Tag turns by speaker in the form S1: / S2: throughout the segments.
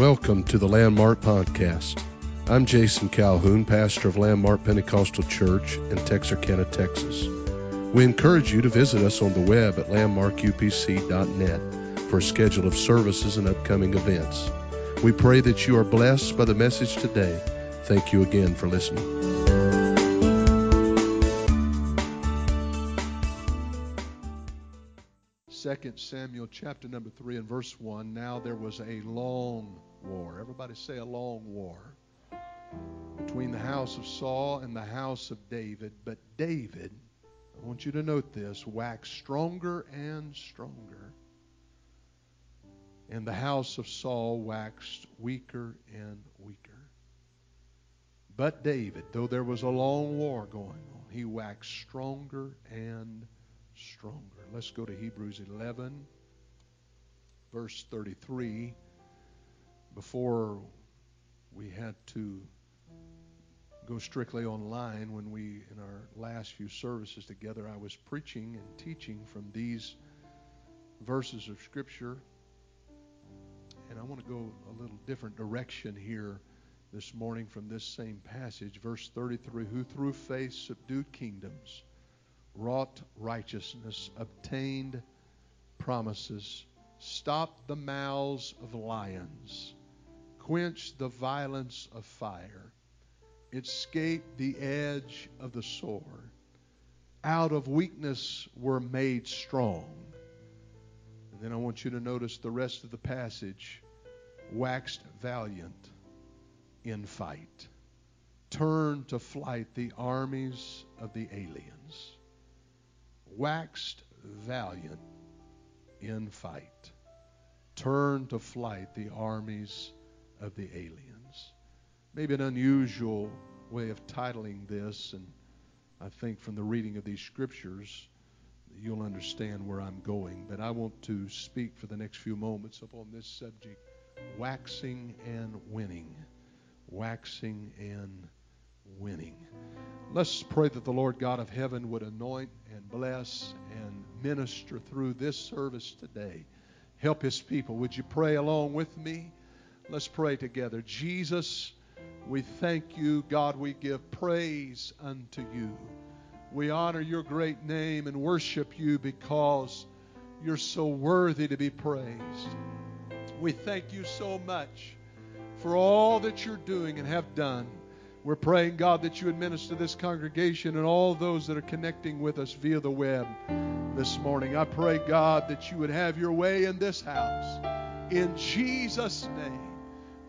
S1: Welcome to the Landmark Podcast. I'm Jason Calhoun, pastor of Landmark Pentecostal Church in Texarkana, Texas. We encourage you to visit us on the web at landmarkupc.net for a schedule of services and upcoming events. We pray that you are blessed by the message today. Thank you again for listening. 2 Samuel chapter number 3 and verse 1. Now there was a long war. Everybody say a long war between the house of Saul and the house of David. But David, I want you to note this, waxed stronger and stronger. And the house of Saul waxed weaker and weaker. But David, though there was a long war going on, he waxed stronger and stronger. Let's go to Hebrews 11, verse 33. Before we had to go strictly online, when we, in our last few services together, I was preaching and teaching from these verses of Scripture. And I want to go a little different direction here this morning from this same passage. Verse 33 Who through faith subdued kingdoms wrought righteousness, obtained promises, stopped the mouths of lions, quenched the violence of fire, escaped the edge of the sword, out of weakness were made strong. And then I want you to notice the rest of the passage. Waxed valiant in fight, turned to flight the armies of the aliens. Waxed valiant in fight, turned to flight the armies of the aliens. Maybe an unusual way of titling this, and I think from the reading of these scriptures, you'll understand where I'm going. But I want to speak for the next few moments upon this subject waxing and winning. Waxing and winning. Let's pray that the Lord God of heaven would anoint and bless and minister through this service today. Help his people. Would you pray along with me? Let's pray together. Jesus, we thank you. God, we give praise unto you. We honor your great name and worship you because you're so worthy to be praised. We thank you so much for all that you're doing and have done. We're praying, God, that you administer this congregation and all those that are connecting with us via the web this morning. I pray, God, that you would have your way in this house. In Jesus' name,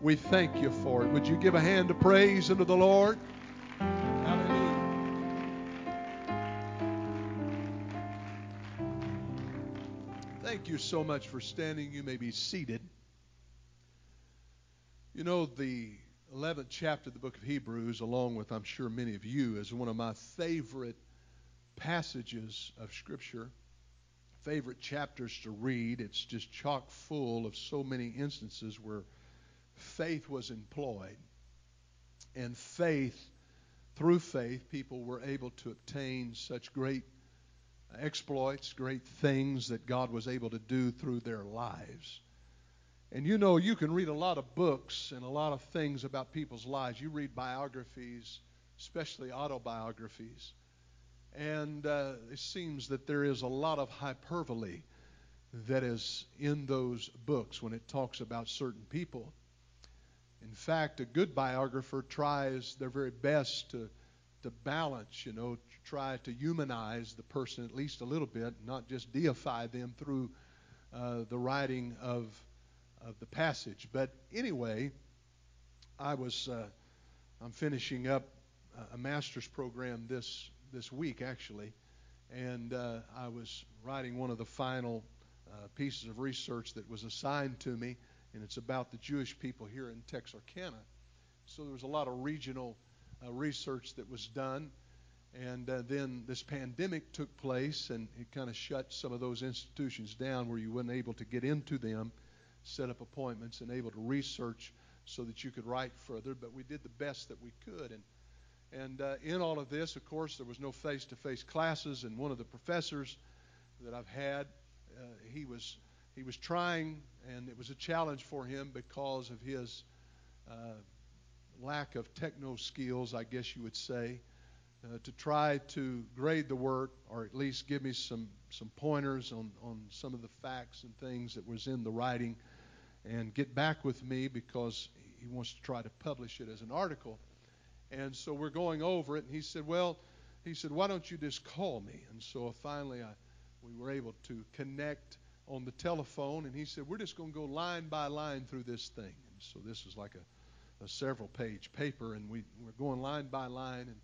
S1: we thank you for it. Would you give a hand of praise unto the Lord? Hallelujah. Thank you so much for standing. You may be seated. You know, the 11th chapter of the book of Hebrews, along with, I'm sure, many of you, is one of my favorite passages of Scripture, favorite chapters to read. It's just chock full of so many instances where faith was employed. And faith, through faith, people were able to obtain such great exploits, great things that God was able to do through their lives. And you know, you can read a lot of books and a lot of things about people's lives. You read biographies, especially autobiographies. And uh, it seems that there is a lot of hyperbole that is in those books when it talks about certain people. In fact, a good biographer tries their very best to, to balance, you know, try to humanize the person at least a little bit, not just deify them through uh, the writing of of the passage. But anyway, I was uh, I'm finishing up a master's program this this week actually, and uh, I was writing one of the final uh, pieces of research that was assigned to me, and it's about the Jewish people here in Texarkana. So there was a lot of regional uh, research that was done. And uh, then this pandemic took place, and it kind of shut some of those institutions down where you weren't able to get into them set up appointments and able to research so that you could write further. But we did the best that we could. And and uh, in all of this, of course, there was no face-to-face classes. And one of the professors that I've had, uh, he was he was trying, and it was a challenge for him because of his uh, lack of techno skills, I guess you would say, uh, to try to grade the work or at least give me some, some pointers on, on some of the facts and things that was in the writing and get back with me because he wants to try to publish it as an article. And so we're going over it, and he said, Well, he said, Why don't you just call me? And so finally, I, we were able to connect on the telephone, and he said, We're just going to go line by line through this thing. And so this is like a, a several page paper, and we, we're going line by line, and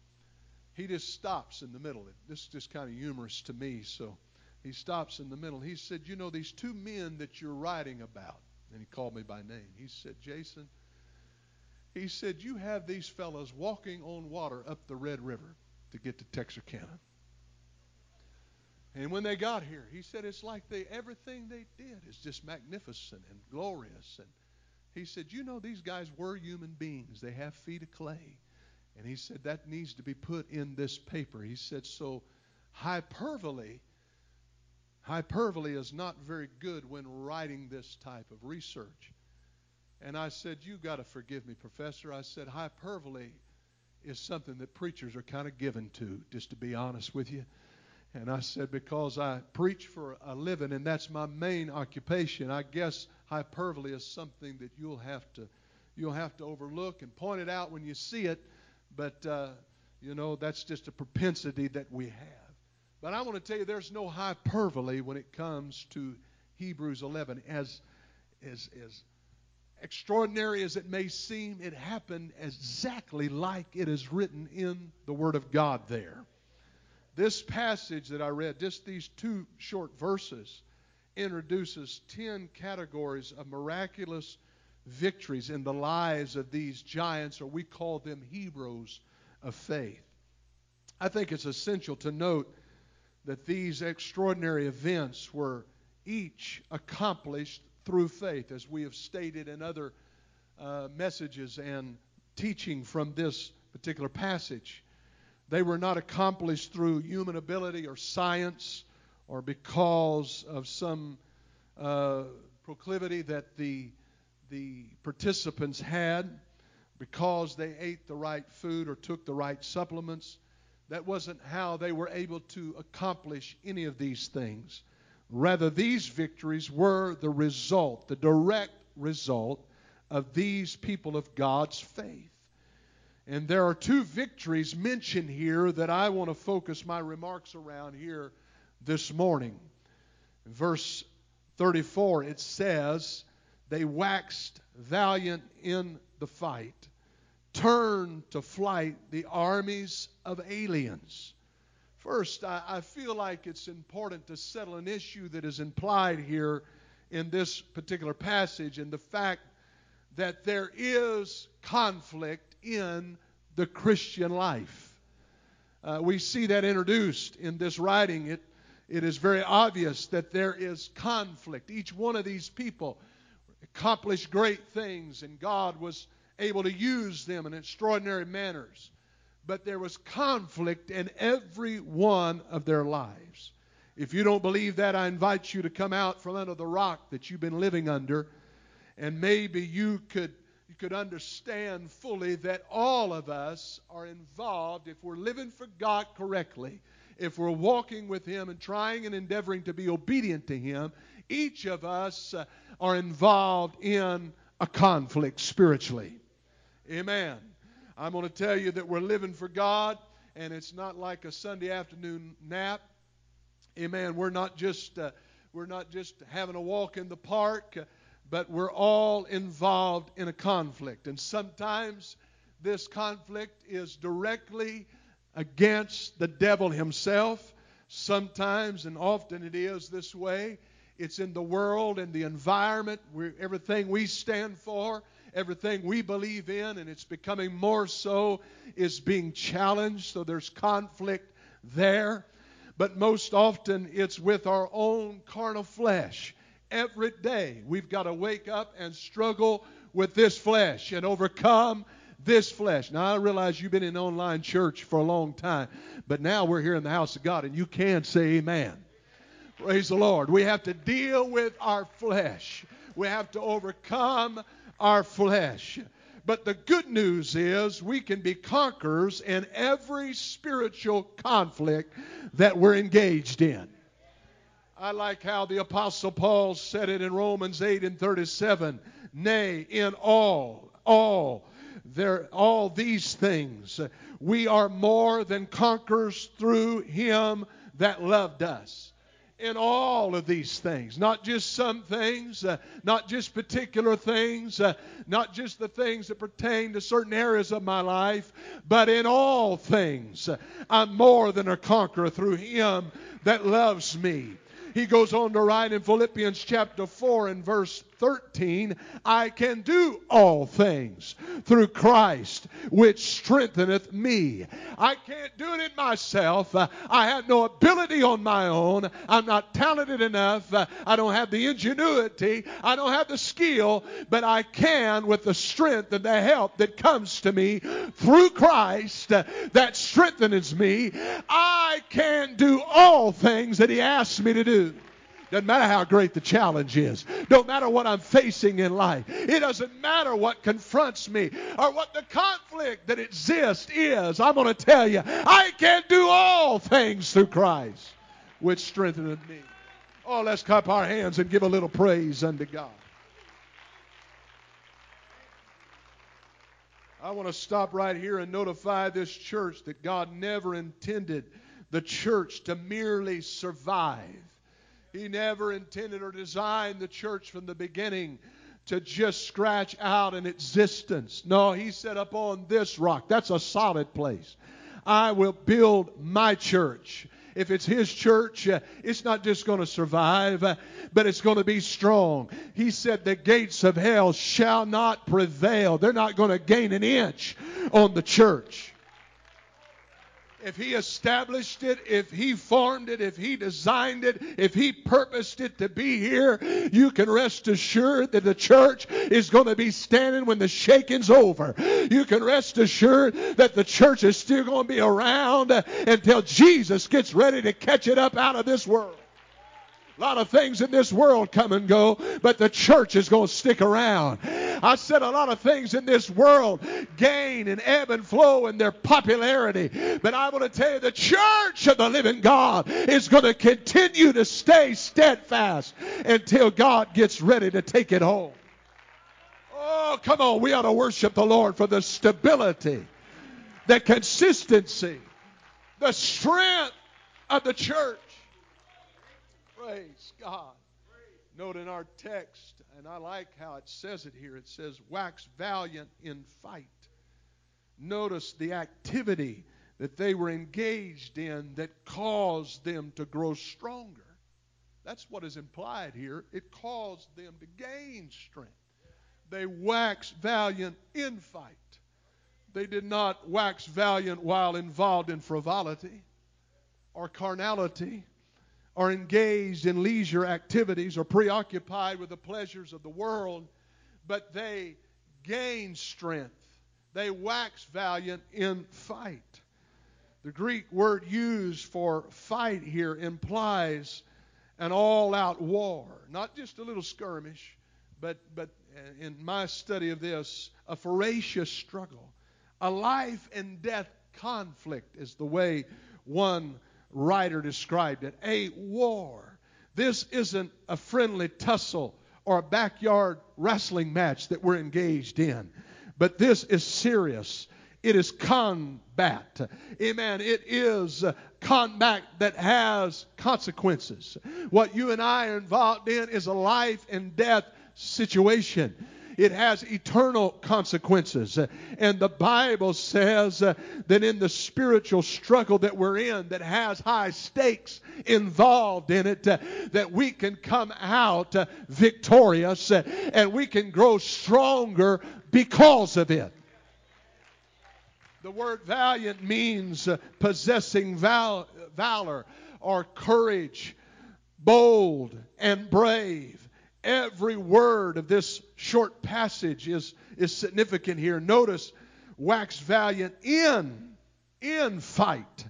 S1: he just stops in the middle. This is just kind of humorous to me, so he stops in the middle. He said, You know, these two men that you're writing about, and he called me by name. He said, Jason, he said, You have these fellows walking on water up the Red River to get to Texarkana. And when they got here, he said it's like they everything they did is just magnificent and glorious. And he said, you know, these guys were human beings. They have feet of clay. And he said that needs to be put in this paper. He said so hyperbole hyperbole is not very good when writing this type of research. And I said, You got to forgive me, Professor. I said, hyperbole is something that preachers are kind of given to, just to be honest with you. And I said, because I preach for a living and that's my main occupation, I guess hyperbole is something that you'll have to you'll have to overlook and point it out when you see it. But uh, you know, that's just a propensity that we have. But I want to tell you there's no hyperbole when it comes to Hebrews 11. As as as extraordinary as it may seem, it happened exactly like it is written in the Word of God there. This passage that I read, just these two short verses, introduces 10 categories of miraculous victories in the lives of these giants, or we call them heroes of faith. I think it's essential to note that these extraordinary events were each accomplished through faith, as we have stated in other uh, messages and teaching from this particular passage. They were not accomplished through human ability or science or because of some uh, proclivity that the, the participants had, because they ate the right food or took the right supplements. That wasn't how they were able to accomplish any of these things. Rather, these victories were the result, the direct result of these people of God's faith. And there are two victories mentioned here that I want to focus my remarks around here this morning. In verse 34, it says, They waxed valiant in the fight, turned to flight the armies of aliens. First, I, I feel like it's important to settle an issue that is implied here in this particular passage and the fact that there is conflict in the Christian life. Uh, we see that introduced in this writing. It, it is very obvious that there is conflict. Each one of these people accomplished great things, and God was able to use them in extraordinary manners but there was conflict in every one of their lives. If you don't believe that, I invite you to come out from under the rock that you've been living under, and maybe you could you could understand fully that all of us are involved if we're living for God correctly, if we're walking with Him and trying and endeavoring to be obedient to Him. Each of us uh, are involved in a conflict spiritually. Amen. I'm going to tell you that we're living for God, and it's not like a Sunday afternoon nap. Amen. We're not just uh, we're not just having a walk in the park, but we're all involved in a conflict, and sometimes this conflict is directly against the devil himself. Sometimes, and often it is this way, it's in the world and the environment, where everything we stand for everything we believe in, and it's becoming more so, is being challenged. So there's conflict there. But most often it's with our own carnal flesh. Every day we've got to wake up and struggle with this flesh and overcome this flesh. Now, I realize you've been in online church for a long time, but now we're here in the house of God, and you can say amen. Praise the Lord. We have to deal with our flesh. We have to overcome our flesh. But the good news is we can be conquerors in every spiritual conflict that we're engaged in. I like how the Apostle Paul said it in Romans 8 and 37. Nay, in all, all, there, all these things, we are more than conquerors through him that loved us in all of these things. Not just some things, uh, not just particular things, uh, not just the things that pertain to certain areas of my life, but in all things. I'm more than a conqueror through Him that loves me. He goes on to write in Philippians chapter 4 and verse 13, I can do all things through Christ, which strengtheneth me. I can't do it in myself. I have no ability on my own. I'm not talented enough. I don't have the ingenuity. I don't have the skill, but I can with the strength and the help that comes to me through Christ that strengthens me. I can do all things that He asks me to do. Doesn't matter how great the challenge is. Don't matter what I'm facing in life. It doesn't matter what confronts me or what the conflict that exists is. I'm going to tell you, I can do all things through Christ, which strengtheneth me. Oh, let's cup our hands and give a little praise unto God. I want to stop right here and notify this church that God never intended the church to merely survive. He never intended or designed the church from the beginning to just scratch out an existence. No, he said, Upon this rock, that's a solid place. I will build my church. If it's his church, uh, it's not just going to survive, uh, but it's going to be strong. He said, The gates of hell shall not prevail. They're not going to gain an inch on the church if He established it, if He formed it, if He designed it, if He purposed it to be here, you can rest assured that the church is going to be standing when the shaking's over. You can rest assured that the church is still going to be around until Jesus gets ready to catch it up out of this world. A lot of things in this world come and go, but the church is going to stick around. I said a lot of things in this world gain and ebb and flow in their popularity, but I want to tell you the church of the living God is going to continue to stay steadfast until God gets ready to take it home. Oh, come on, we ought to worship the Lord for the stability, the consistency, the strength of the church. Praise God. Note in our text, and I like how it says it here, it says, wax valiant in fight. Notice the activity that they were engaged in that caused them to grow stronger. That's what is implied here. It caused them to gain strength. They waxed valiant in fight. They did not wax valiant while involved in frivolity or carnality are engaged in leisure activities or preoccupied with the pleasures of the world, but they gain strength. They wax valiant in fight. The Greek word used for fight here implies an all out war, not just a little skirmish, but, but uh, in my study of this, a ferocious struggle. A life and death conflict is the way one writer described it a war. This isn't a friendly tussle or a backyard wrestling match that we're engaged in, but this is serious. It is combat. Amen. It is uh, combat that has consequences. What you and I are involved in is a life and death situation it has eternal consequences. And the Bible says uh, that in the spiritual struggle that we're in, that has high stakes involved in it, uh, that we can come out uh, victorious and we can grow stronger because of it. The word valiant means possessing val- valor or courage, bold and brave. Every word of this short passage is, is significant here. Notice, wax valiant in, in fight.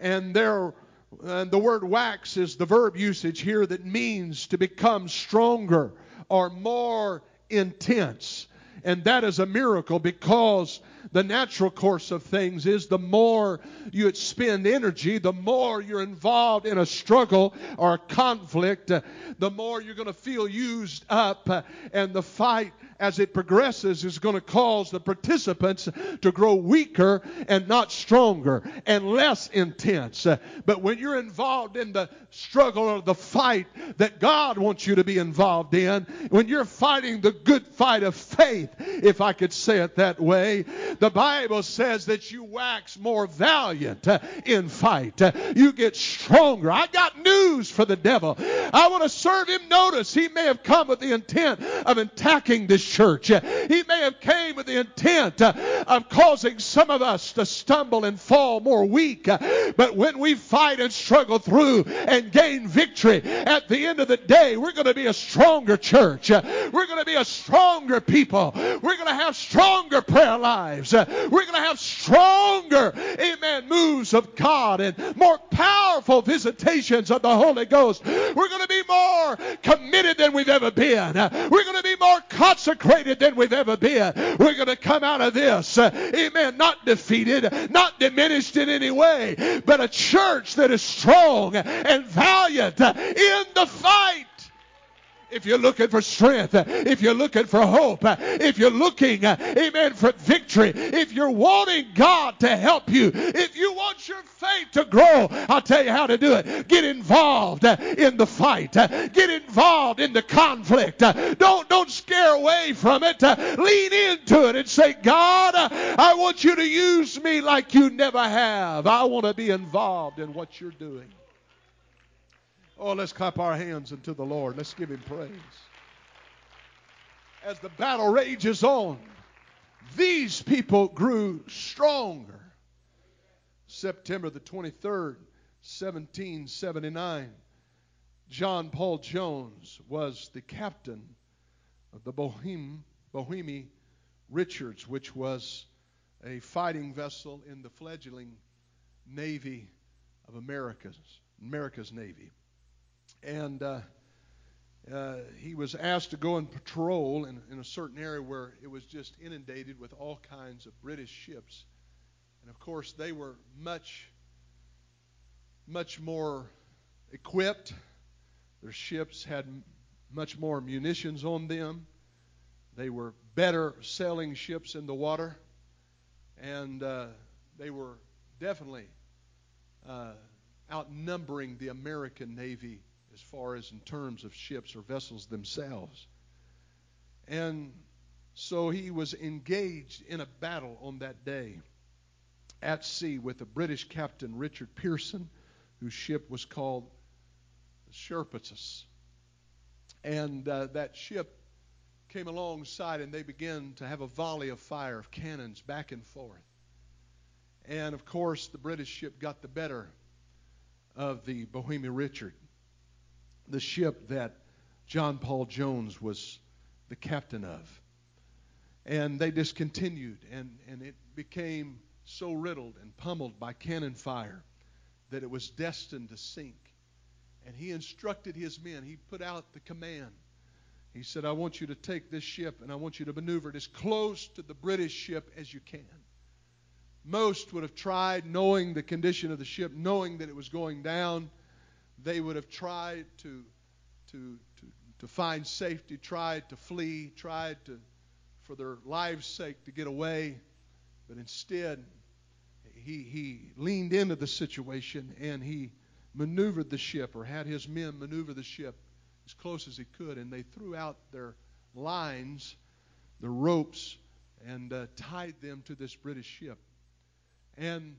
S1: And there And the word wax is the verb usage here that means to become stronger or more intense. And that is a miracle because the natural course of things is the more you expend energy, the more you're involved in a struggle or a conflict, uh, the more you're going to feel used up. Uh, and the fight, as it progresses, is going to cause the participants to grow weaker and not stronger and less intense. Uh, but when you're involved in the struggle or the fight that God wants you to be involved in, when you're fighting the good fight of faith, if I could say it that way, the Bible says that you wax more valiant uh, in fight. Uh, you get stronger. I got news for the devil. I want to serve him notice. He may have come with the intent of attacking this church. Uh, he may have came with the intent of causing some of us to stumble and fall more weak. But when we fight and struggle through and gain victory, at the end of the day, we're going to be a stronger church. We're going to be a stronger people. We're going to have stronger prayer lives. Uh, we're going to have stronger, amen, moves of God and more powerful visitations of the Holy Ghost. We're going to be more committed than we've ever been. Uh, we're going to be more consecrated than we've ever been. We're going to come out of this, uh, amen, not defeated, not diminished in any way, but a church that is strong and valiant in the fight if you're looking for strength, if you're looking for hope, if you're looking, amen, for victory, if you're wanting God to help you, if you want your faith to grow, I'll tell you how to do it. Get involved in the fight. Get involved in the conflict. Don't, don't scare away from it. Lean into it and say, God, I want you to use me like you never have. I want to be involved in what you're doing. Oh, let's clap our hands unto the Lord. Let's give him praise. As the battle rages on, these people grew stronger. September the 23rd, 1779, John Paul Jones was the captain of the Bonhomme Richards, which was a fighting vessel in the fledgling Navy of America's, America's Navy and uh, uh, he was asked to go and patrol in, in a certain area where it was just inundated with all kinds of British ships. And of course, they were much, much more equipped. Their ships had much more munitions on them. They were better sailing ships in the water. And uh, they were definitely uh, outnumbering the American Navy as far as in terms of ships or vessels themselves. And so he was engaged in a battle on that day at sea with the British captain Richard Pearson, whose ship was called the Serapis. And uh, that ship came alongside and they began to have a volley of fire of cannons back and forth. And of course, the British ship got the better of the Bonhomme Richard the ship that John Paul Jones was the captain of. And they discontinued, and, and it became so riddled and pummeled by cannon fire that it was destined to sink. And he instructed his men, he put out the command. He said, I want you to take this ship and I want you to maneuver it as close to the British ship as you can. Most would have tried, knowing the condition of the ship, knowing that it was going down they would have tried to, to, to, to find safety, tried to flee, tried to, for their lives' sake, to get away. But instead, he, he leaned into the situation and he maneuvered the ship or had his men maneuver the ship as close as he could. And they threw out their lines, the ropes, and uh, tied them to this British ship. And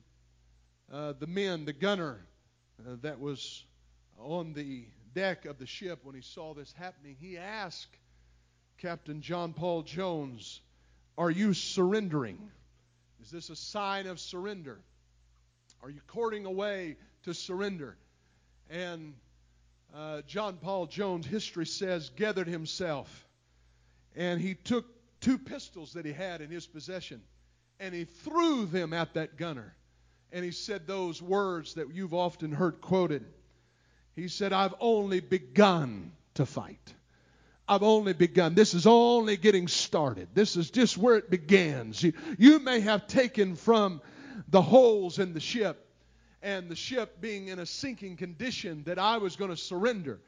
S1: uh, the men, the gunner uh, that was on the deck of the ship when he saw this happening, he asked Captain John Paul Jones, Are you surrendering? Is this a sign of surrender? Are you courting away to surrender? And uh, John Paul Jones, history says, gathered himself and he took two pistols that he had in his possession and he threw them at that gunner and he said those words that you've often heard quoted. He said, I've only begun to fight. I've only begun. This is only getting started. This is just where it begins. You, you may have taken from the holes in the ship and the ship being in a sinking condition that I was going to surrender.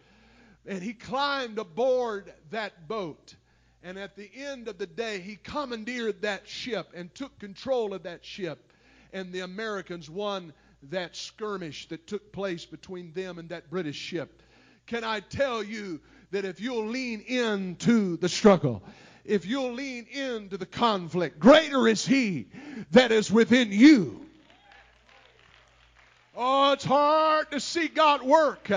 S1: And he climbed aboard that boat. And at the end of the day, he commandeered that ship and took control of that ship. And the Americans won that skirmish that took place between them and that British ship. Can I tell you that if you'll lean into the struggle, if you'll lean into the conflict, greater is He that is within you. Oh, it's hard to see God work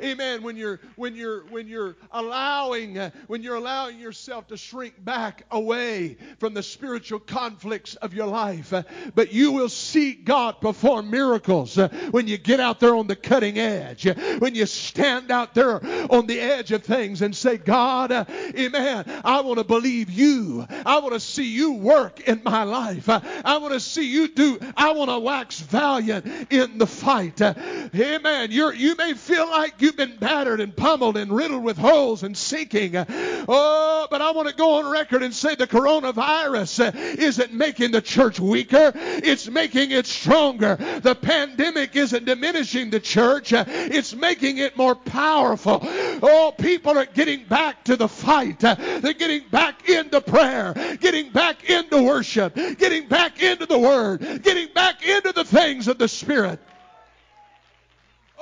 S1: amen. When you're when you're when you're allowing uh, when you're allowing yourself to shrink back away from the spiritual conflicts of your life uh, but you will see God perform miracles uh, when you get out there on the cutting edge when you stand out there on the edge of things and say God amen I want to believe you. I want to see you work in my life. I want to see you do I want to wax valiant in the fight. Amen. You're you may feel like You've been battered and pummeled and riddled with holes and sinking. Oh, but I want to go on record and say the coronavirus isn't making the church weaker, it's making it stronger. The pandemic isn't diminishing the church, it's making it more powerful. Oh, people are getting back to the fight. They're getting back into prayer, getting back into worship, getting back into the Word, getting back into the things of the Spirit.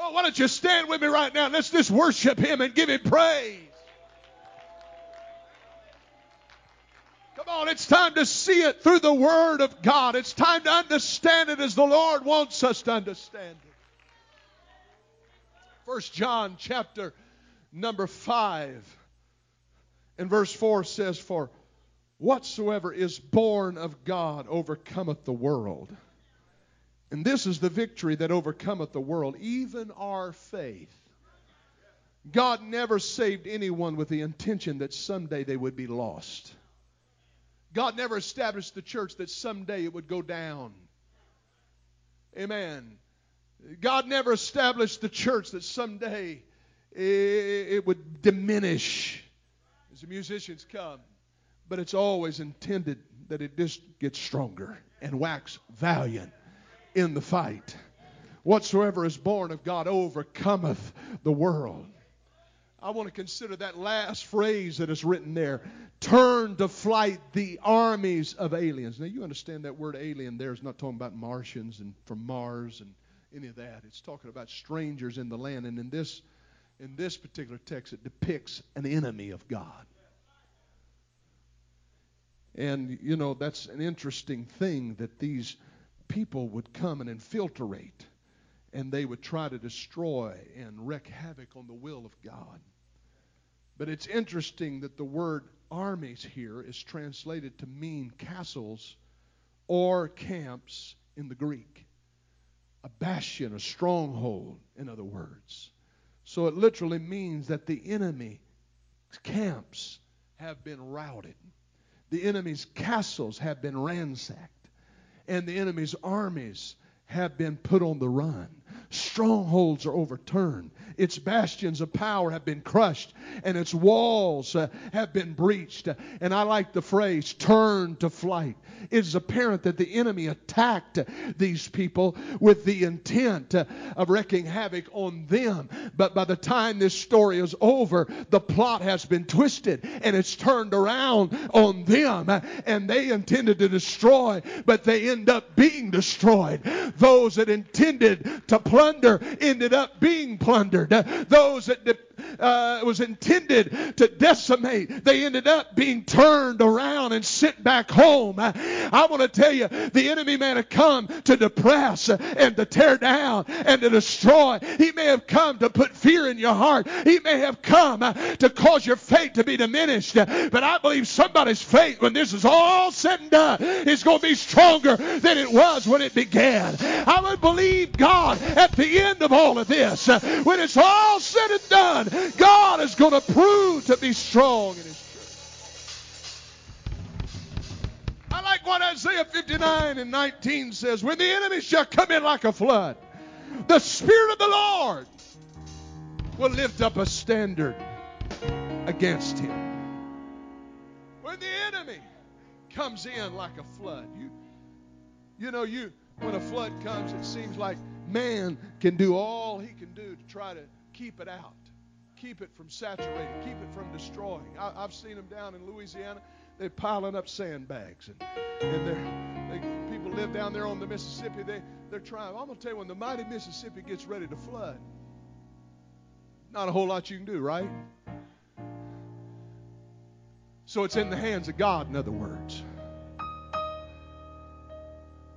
S1: Oh, why don't you stand with me right now? Let's just worship Him and give Him praise. Come on, it's time to see it through the Word of God. It's time to understand it as the Lord wants us to understand it. First John chapter number 5 and verse 4 says, For whatsoever is born of God overcometh the world. And this is the victory that overcometh the world, even our faith. God never saved anyone with the intention that someday they would be lost. God never established the church that someday it would go down. Amen. God never established the church that someday it would diminish as the musicians come. But it's always intended that it just gets stronger and wax valiant in the fight. Whatsoever is born of God overcometh the world. I want to consider that last phrase that is written there. Turn to flight the armies of aliens. Now, you understand that word alien there is not talking about Martians and from Mars and any of that. It's talking about strangers in the land. And in this, in this particular text, it depicts an enemy of God. And, you know, that's an interesting thing that these people would come and infiltrate and they would try to destroy and wreak havoc on the will of God. But it's interesting that the word armies here is translated to mean castles or camps in the Greek. A bastion, a stronghold, in other words. So it literally means that the enemy camps have been routed. The enemy's castles have been ransacked and the enemy's armies have been put on the run. Strongholds are overturned. Its bastions of power have been crushed, and its walls uh, have been breached. And I like the phrase, turn to flight. It is apparent that the enemy attacked these people with the intent uh, of wreaking havoc on them. But by the time this story is over, the plot has been twisted, and it's turned around on them. And they intended to destroy, but they end up being destroyed. Those that intended to plunder ended up being plundered. Those that uh, was intended to decimate, they ended up being turned around and sent back home. I want to tell you, the enemy may have come to depress and to tear down and to destroy. He may have come to put fear in your heart. He may have come to cause your faith to be diminished. But I believe somebody's faith, when this is all said and done, is going to be stronger than it was when it began. I would believe God at the end of all of this, when it's all said and done, God is going to prove to be strong in His church. I like what Isaiah 59 and 19 says when the enemy shall come in like a flood, the Spirit of the Lord will lift up a standard against him. When the enemy comes in like a flood, you, you know, you when a flood comes, it seems like man can do all he can do to try to keep it out, keep it from saturating, keep it from destroying. I, have seen them down in Louisiana. They're piling up sandbags, and, and they're, they, people live down there on the Mississippi. They, they're trying. I'm going to tell you, when the mighty Mississippi gets ready to flood, not a whole lot you can do, right? So it's in the hands of God, in other words.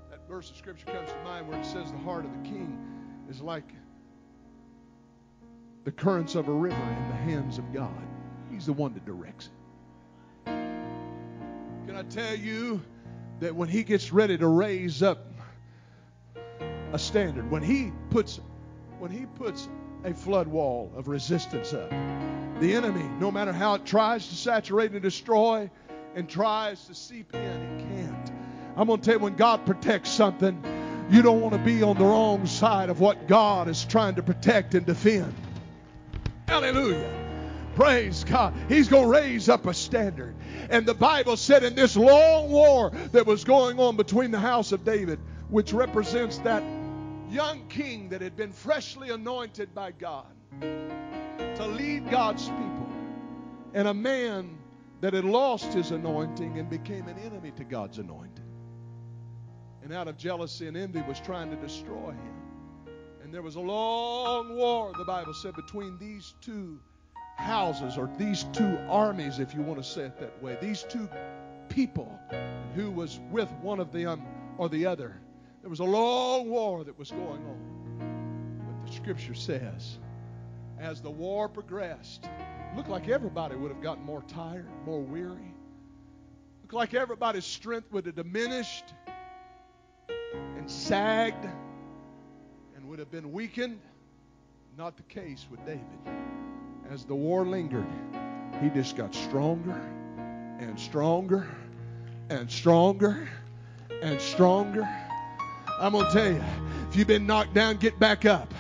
S1: That verse of Scripture comes to mind where it says, The heart of the king is like the currents of a river in the hands of God. He's the one that directs it. Can I tell you that when he gets ready to raise up a standard, when he puts when he puts a flood wall of resistance up. The enemy, no matter how it tries to saturate and destroy and tries to seep in, it can't. I'm going to tell you when God protects something, you don't want to be on the wrong side of what God is trying to protect and defend. Hallelujah. Praise God. He's going to raise up a standard. And the Bible said in this long war that was going on between the house of David, which represents that young king that had been freshly anointed by God to lead God's people, and a man that had lost his anointing and became an enemy to God's anointing. And out of jealousy and envy was trying to destroy him. And there was a long war, the Bible said, between these two houses or these two armies, if you want to say it that way, these two people who was with one of them or the other. There was a long war that was going on. But the scripture says, as the war progressed, looked like everybody would have gotten more tired, more weary. Looked like everybody's strength would have diminished and sagged would have been weakened. Not the case with David. As the war lingered, he just got stronger and stronger and stronger and stronger I'm going to tell you, if you've been knocked down, get back up.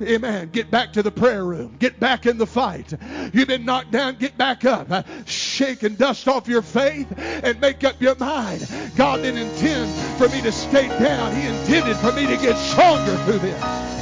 S1: Amen. Get back to the prayer room. Get back in the fight. You've been knocked down. Get back up. Shake and dust off your faith and make up your mind. God didn't intend for me to skate down. He intended for me to get stronger through this.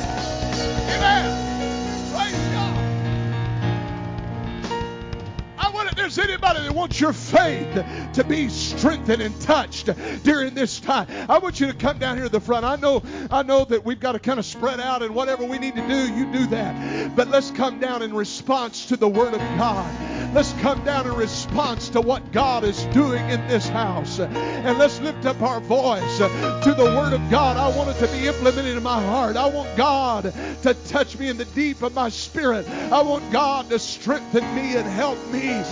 S1: Anybody that wants your faith to be strengthened and touched during this time, I want you to come down here to the front. I know, I know that we've got to kind of spread out and whatever we need to do, you do that. But let's come down in response to the Word of God. Let's come down in response to what God is doing in this house. And let's lift up our voice to the Word of God. I want it to be implemented in my heart. I want God to touch me in the deep of my spirit. I want God to strengthen me and help me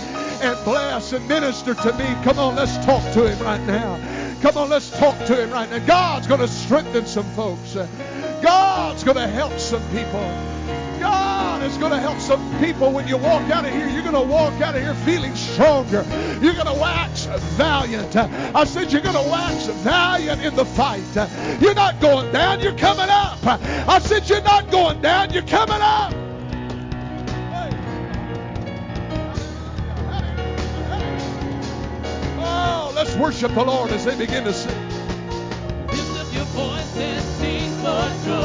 S1: and bless and minister to me. Come on, let's talk to him right now. Come on, let's talk to him right now. God's going to strengthen some folks. God's going to help some people. God is going to help some people when you walk out of here. You're going to walk out of here feeling stronger. You're going to wax valiant. I said you're going to wax valiant in the fight. You're not going down, you're coming up. I said you're not going down, you're coming up. Oh, let's worship the Lord as they begin to sing.
S2: Lift up your voice and sing for joy.